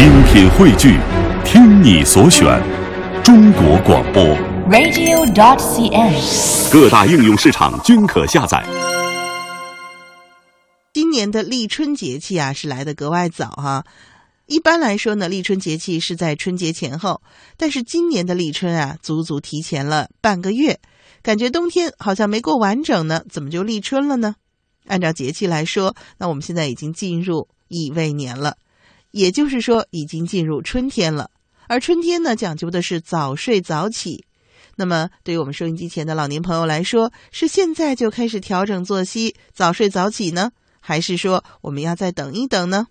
精品汇聚，听你所选，中国广播。radio.dot.cn，。各大应用市场均可下载。今年的立春节气啊，是来的格外早哈、一般来说呢，立春节气是在春节前后，但是今年的立春啊，足足提前了半个月，感觉冬天好像没过完整呢，怎么就立春了呢？按照节气来说，那我们现在已经进入乙未年了，也就是说已经进入春天了。而春天呢，讲究的是早睡早起。那么，对于我们收音机前的老年朋友来说，是现在就开始调整作息，早睡早起呢？还是说我们要再等一等呢？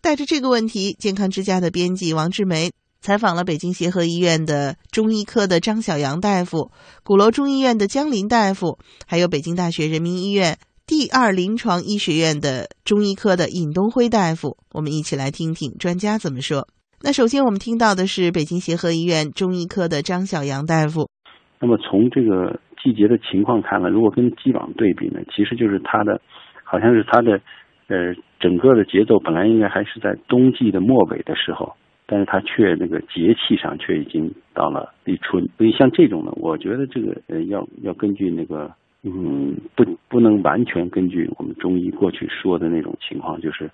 带着这个问题，健康之家的编辑王志梅采访了北京协和医院的中医科的张小阳大夫、鼓楼中医院的江林大夫，还有北京大学人民医院第二临床医学院的中医科的尹东辉大夫，我们一起来听听专家怎么说。那首先我们听到的是北京协和医院中医科的张小阳大夫。那么从这个季节的情况看呢，如果跟既往对比呢，其实就是它的，好像是它的，呃，整个的节奏本来应该还是在冬季的末尾的时候，但是它却那个节气上却已经到了立春，所以像这种呢，我觉得这个呃要要根据那个嗯不不能完全根据我们中医过去说的那种情况，就是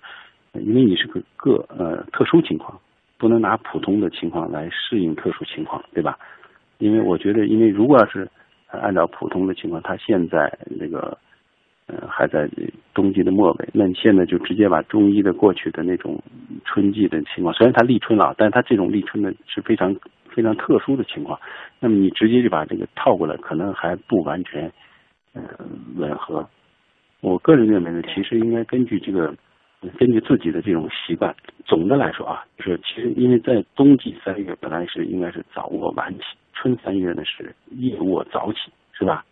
因为你是个个呃特殊情况，不能拿普通的情况来适应特殊情况，对吧？因为我觉得，因为如果要是按照普通的情况，他现在那个呃还在冬季的末尾，那你现在就直接把中医的过去的那种春季的情况，虽然它立春了，但是它这种立春呢是非常非常特殊的情况，那么你直接就把这个套过来，可能还不完全呃吻合。我个人认为呢，其实应该根据这个。根据自己的这种习惯，总的来说啊，就是其实因为在冬季三月本来是应该是早卧晚起，春三月呢是夜卧早起，是吧？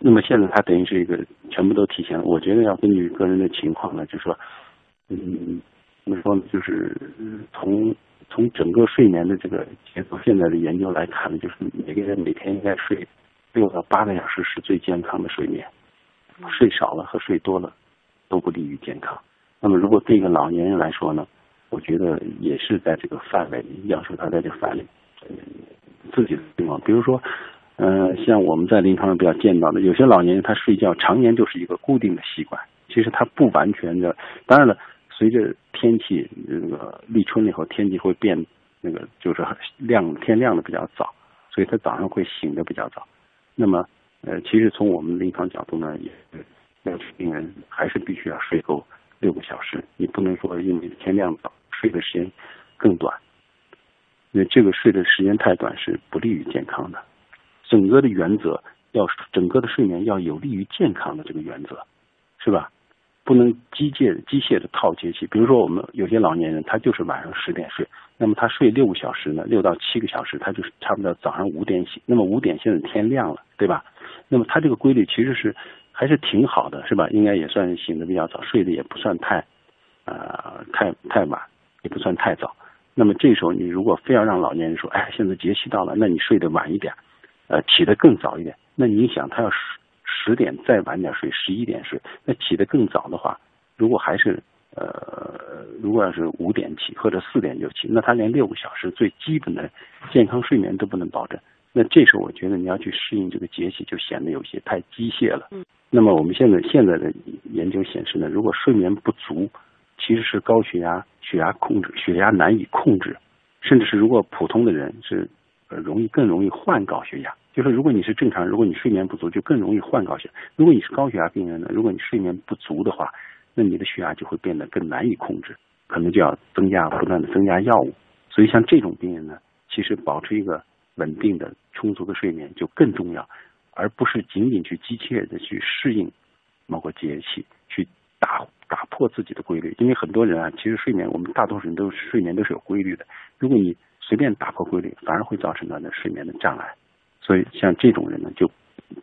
那么现在它等于是一个全部都提前了。我觉得要根据个人的情况呢，就是说，嗯，怎么说呢？就是从从整个睡眠的这个结构，现在的研究来看呢，就是每个人每天应该睡六到八个小时是最健康的睡眠，睡少了和睡多了都不利于健康。那么，如果对一个老年人来说呢，我觉得也是在这个范围里，要求他在这个范围自己的情况，比如说，呃，像我们在临床上比较见到的，有些老年人他睡觉常年就是一个固定的习惯，其实他不完全的。当然了，随着天气那个立春了以后，天气会变，那个就是亮天亮的比较早，所以他早上会醒的比较早。那么，呃，其实从我们临床角度呢，也是要求病人还是必须要睡够。六个小时，你不能说因为天亮早睡的时间更短，因为这个睡的时间太短是不利于健康的。整个的原则要整个的睡眠要有利于健康的这个原则，是吧？不能机械机械的套节气。比如说我们有些老年人，他就是晚上十点睡，那么他睡六个小时呢，六到七个小时，他就是差不多早上五点醒。那么五点现在天亮了，对吧？那么他这个规律其实是。还是挺好的，是吧？应该也算醒的比较早，睡的也不算太，呃，太太晚，也不算太早。那么这时候你如果非要让老年人说，哎，现在节气到了，那你睡得晚一点，呃，起得更早一点，那你想他要十十点再晚点睡，十一点睡，那起得更早的话，如果还是呃，如果要是五点起或者四点就起，那他连六个小时最基本的健康睡眠都不能保证。那这时候我觉得你要去适应这个节气，就显得有些太机械了。嗯。那么我们现在现在的研究显示呢，如果睡眠不足，其实是高血压、血压控制、血压难以控制，甚至是如果普通的人是呃容易更容易患高血压。就是如果你是正常，如果你睡眠不足，就更容易患高血压。如果你是高血压病人呢，如果你睡眠不足的话，那你的血压就会变得更难以控制，可能就要增加不断的增加药物。所以像这种病人呢，其实保持一个稳定的。充足的睡眠就更重要，而不是仅仅去机械的去适应某个节气，去打打破自己的规律。因为很多人啊，其实睡眠我们大多数人都睡眠都是有规律的。如果你随便打破规律，反而会造成他的睡眠的障碍。所以像这种人呢，就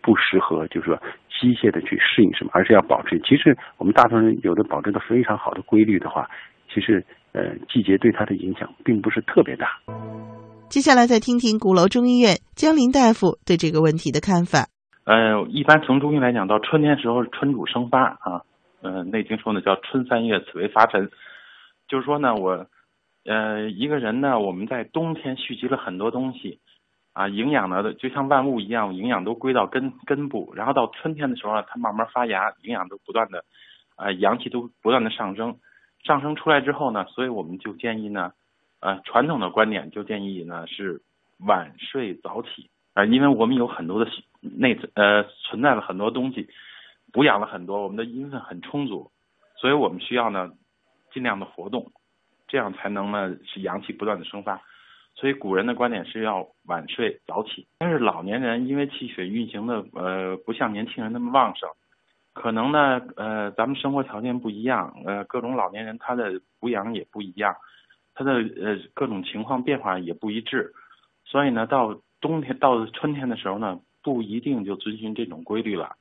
不适合就是说机械的去适应什么，而是要保持。其实我们大多数人有的保持的非常好的规律的话，其实呃季节对他的影响并不是特别大。接下来再听听鼓楼中医院江林大夫对这个问题的看法。呃，一般从中医来讲，到春天时候春主生发啊，呃，《内经》说呢叫春三月，此为发陈，就是说呢，我呃，一个人呢，我们在冬天蓄积了很多东西，啊，营养呢，就像万物一样，营养都归到根根部，然后到春天的时候呢，它慢慢发芽，营养都不断的，啊，阳气都不断的上升，上升出来之后呢，所以我们就建议呢，呃，传统的观点就建议呢是晚睡早起，啊，因为我们有很多的内呃存在了很多东西，补养了很多，我们的阴分很充足，所以我们需要呢尽量的活动。这样才能呢使阳气不断的生发，所以古人的观点是要晚睡早起。但是老年人因为气血运行的呃不像年轻人那么旺盛，可能呢呃咱们生活条件不一样，呃各种老年人他的补养也不一样，他的呃各种情况变化也不一致，所以呢到冬天到春天的时候呢不一定就遵循这种规律了。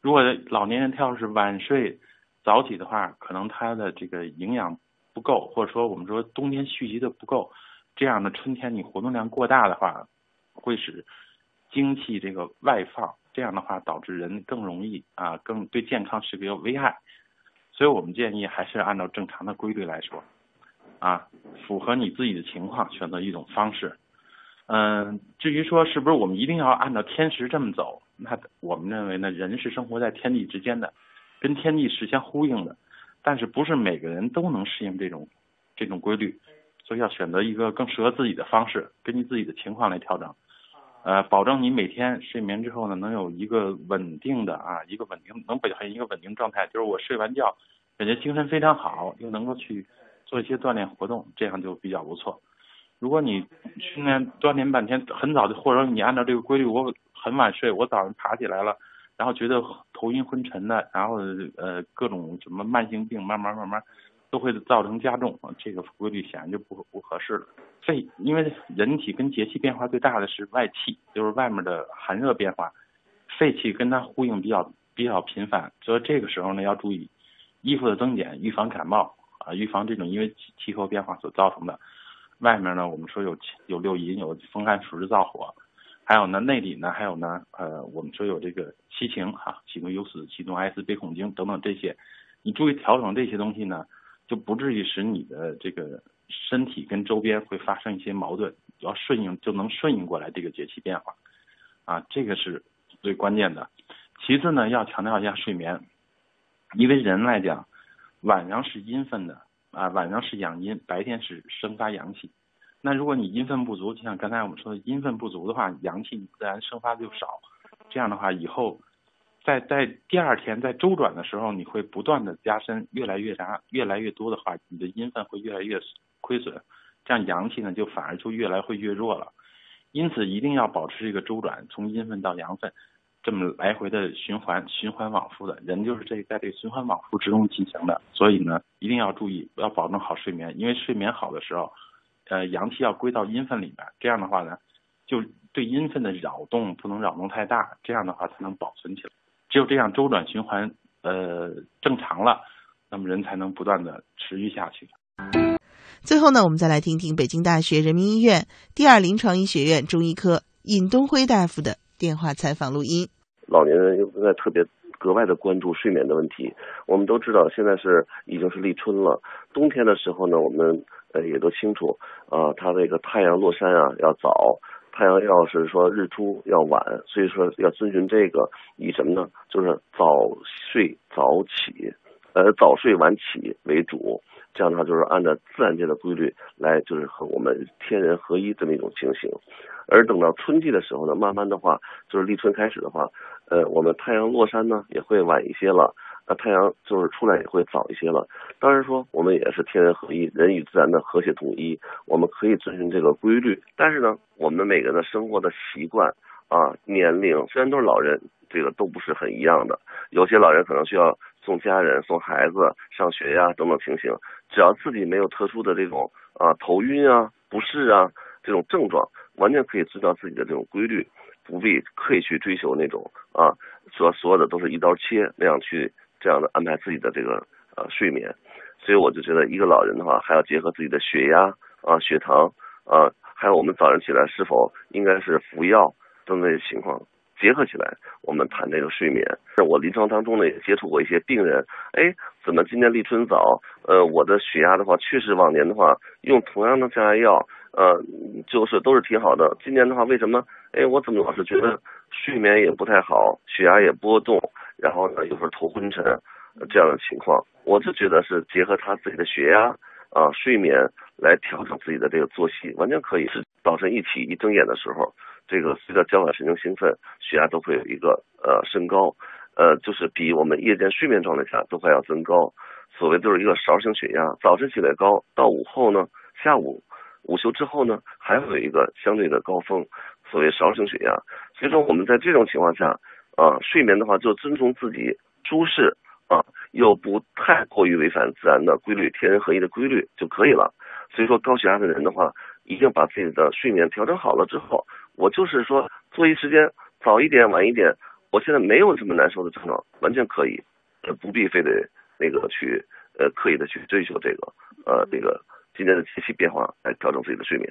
如果老年人他要是晚睡早起的话，可能他的这个营养。不够，或者说我们说冬天蓄积的不够，这样的春天你活动量过大的话，会使精气这个外放，这样的话导致人更容易啊，更对健康是个危害。所以我们建议还是按照正常的规律来说，啊，符合你自己的情况选择一种方式。嗯，至于说是不是我们一定要按照天时这么走，那我们认为呢，人是生活在天地之间的，跟天地是相呼应的。但是不是每个人都能适应这种这种规律，所以要选择一个更适合自己的方式，根据自己的情况来调整，呃，保证你每天睡眠之后呢，能有一个稳定的啊，一个稳定能表现一个稳定状态，就是我睡完觉感觉精神非常好，又能够去做一些锻炼活动，这样就比较不错。如果你训练锻炼半天，很早就或者你按照这个规律，我很晚睡，我早上爬起来了。然后觉得头晕昏沉的，然后呃各种什么慢性病，慢慢慢慢都会造成加重，这个规律显然就不不合适了。肺，因为人体跟节气变化最大的是外气，就是外面的寒热变化，肺气跟它呼应比较比较频繁，所以这个时候呢要注意衣服的增减，预防感冒啊，预防这种因为气候变化所造成的。外面呢我们说有有六淫，有风寒暑湿燥火。还有呢，内里呢，还有呢，呃，我们说有这个七情哈，喜怒忧思、喜怒哀思、悲恐惊等等这些，你注意调整这些东西呢，就不至于使你的这个身体跟周边会发生一些矛盾，要顺应就能顺应过来这个节气变化，啊，这个是最关键的。其次呢，要强调一下睡眠，因为人来讲，晚上是阴分的啊，晚上是养阴，白天是生发阳气。那如果你阴分不足，就像刚才我们说的，阴分不足的话，阳气自然生发就少。这样的话，以后在在第二天在周转的时候，你会不断的加深，越来越啥，越来越多的话，你的阴分会越来越亏损，这样阳气呢就反而就越来会越弱了。因此，一定要保持这个周转，从阴分到阳分，这么来回的循环，循环往复的。人就是这在这循环往复之中进行的，所以呢，一定要注意，要保证好睡眠，因为睡眠好的时候。呃，阳气要归到阴分里面，这样的话呢，就对阴分的扰动不能扰动太大，这样的话才能保存起来。只有这样周转循环呃正常了，那么人才能不断的持续下去。最后呢，我们再来听听北京大学人民医院第二临床医学院中医科尹东辉大夫的电话采访录音。老年人又在特别格外的关注睡眠的问题。我们都知道，现在是已经是立春了，冬天的时候呢，我们。呃，也都清楚，啊，它这个太阳落山啊要早，太阳要是说日出要晚，所以说要遵循这个，以什么呢？就是早睡早起，呃，早睡晚起为主，这样的话就是按照自然界的规律来，就是和我们天人合一这么一种情形。而等到春季的时候呢，慢慢的话，就是立春开始的话，呃，我们太阳落山呢也会晚一些了。那太阳就是出来也会早一些了。当然说，我们也是天人合一，人与自然的和谐统一，我们可以遵循这个规律。但是呢，我们每个人的生活的习惯啊、年龄，虽然都是老人，这个都不是很一样的。有些老人可能需要送家人、送孩子上学呀等等情形，只要自己没有特殊的这种啊头晕啊、不适啊这种症状，完全可以遵照自己的这种规律，不必刻意去追求那种啊说所有的都是一刀切那样去。这样的安排自己的这个呃睡眠，所以我就觉得一个老人的话，还要结合自己的血压啊、血糖啊，还有我们早上起来是否应该是服药等这些情况，结合起来，我们谈这个睡眠。我临床当中呢也接触过一些病人，哎，怎么今年立春早？呃，我的血压的话，确实往年的话用同样的降压药，呃，就是都是挺好的。今年的话，为什么？哎，我怎么老是觉得睡眠也不太好，血压也波动，然后呢有时候头昏沉这样的情况？我就觉得是结合他自己的血压啊睡眠来调整自己的这个作息，完全可以是早晨一起一睁眼的时候。这个随着交感神经兴奋，血压都会有一个呃升高，呃，就是比我们夜间睡眠状态下都还要增高。所谓就是一个勺型血压，早晨起来高，到午后呢，下午午休之后呢，还会有一个相对的高峰，所谓勺型血压。所以说我们在这种情况下啊，睡眠的话就遵从自己舒适啊，又不太过于违反自然的规律，天人合一的规律就可以了。所以说高血压的人的话，一定把自己的睡眠调整好了之后。我就是说，作息时间早一点、晚一点，我现在没有这么难受的症状，完全可以，呃，不必非得那个去呃刻意的去追求这个呃这个今天的节气变化来调整自己的睡眠。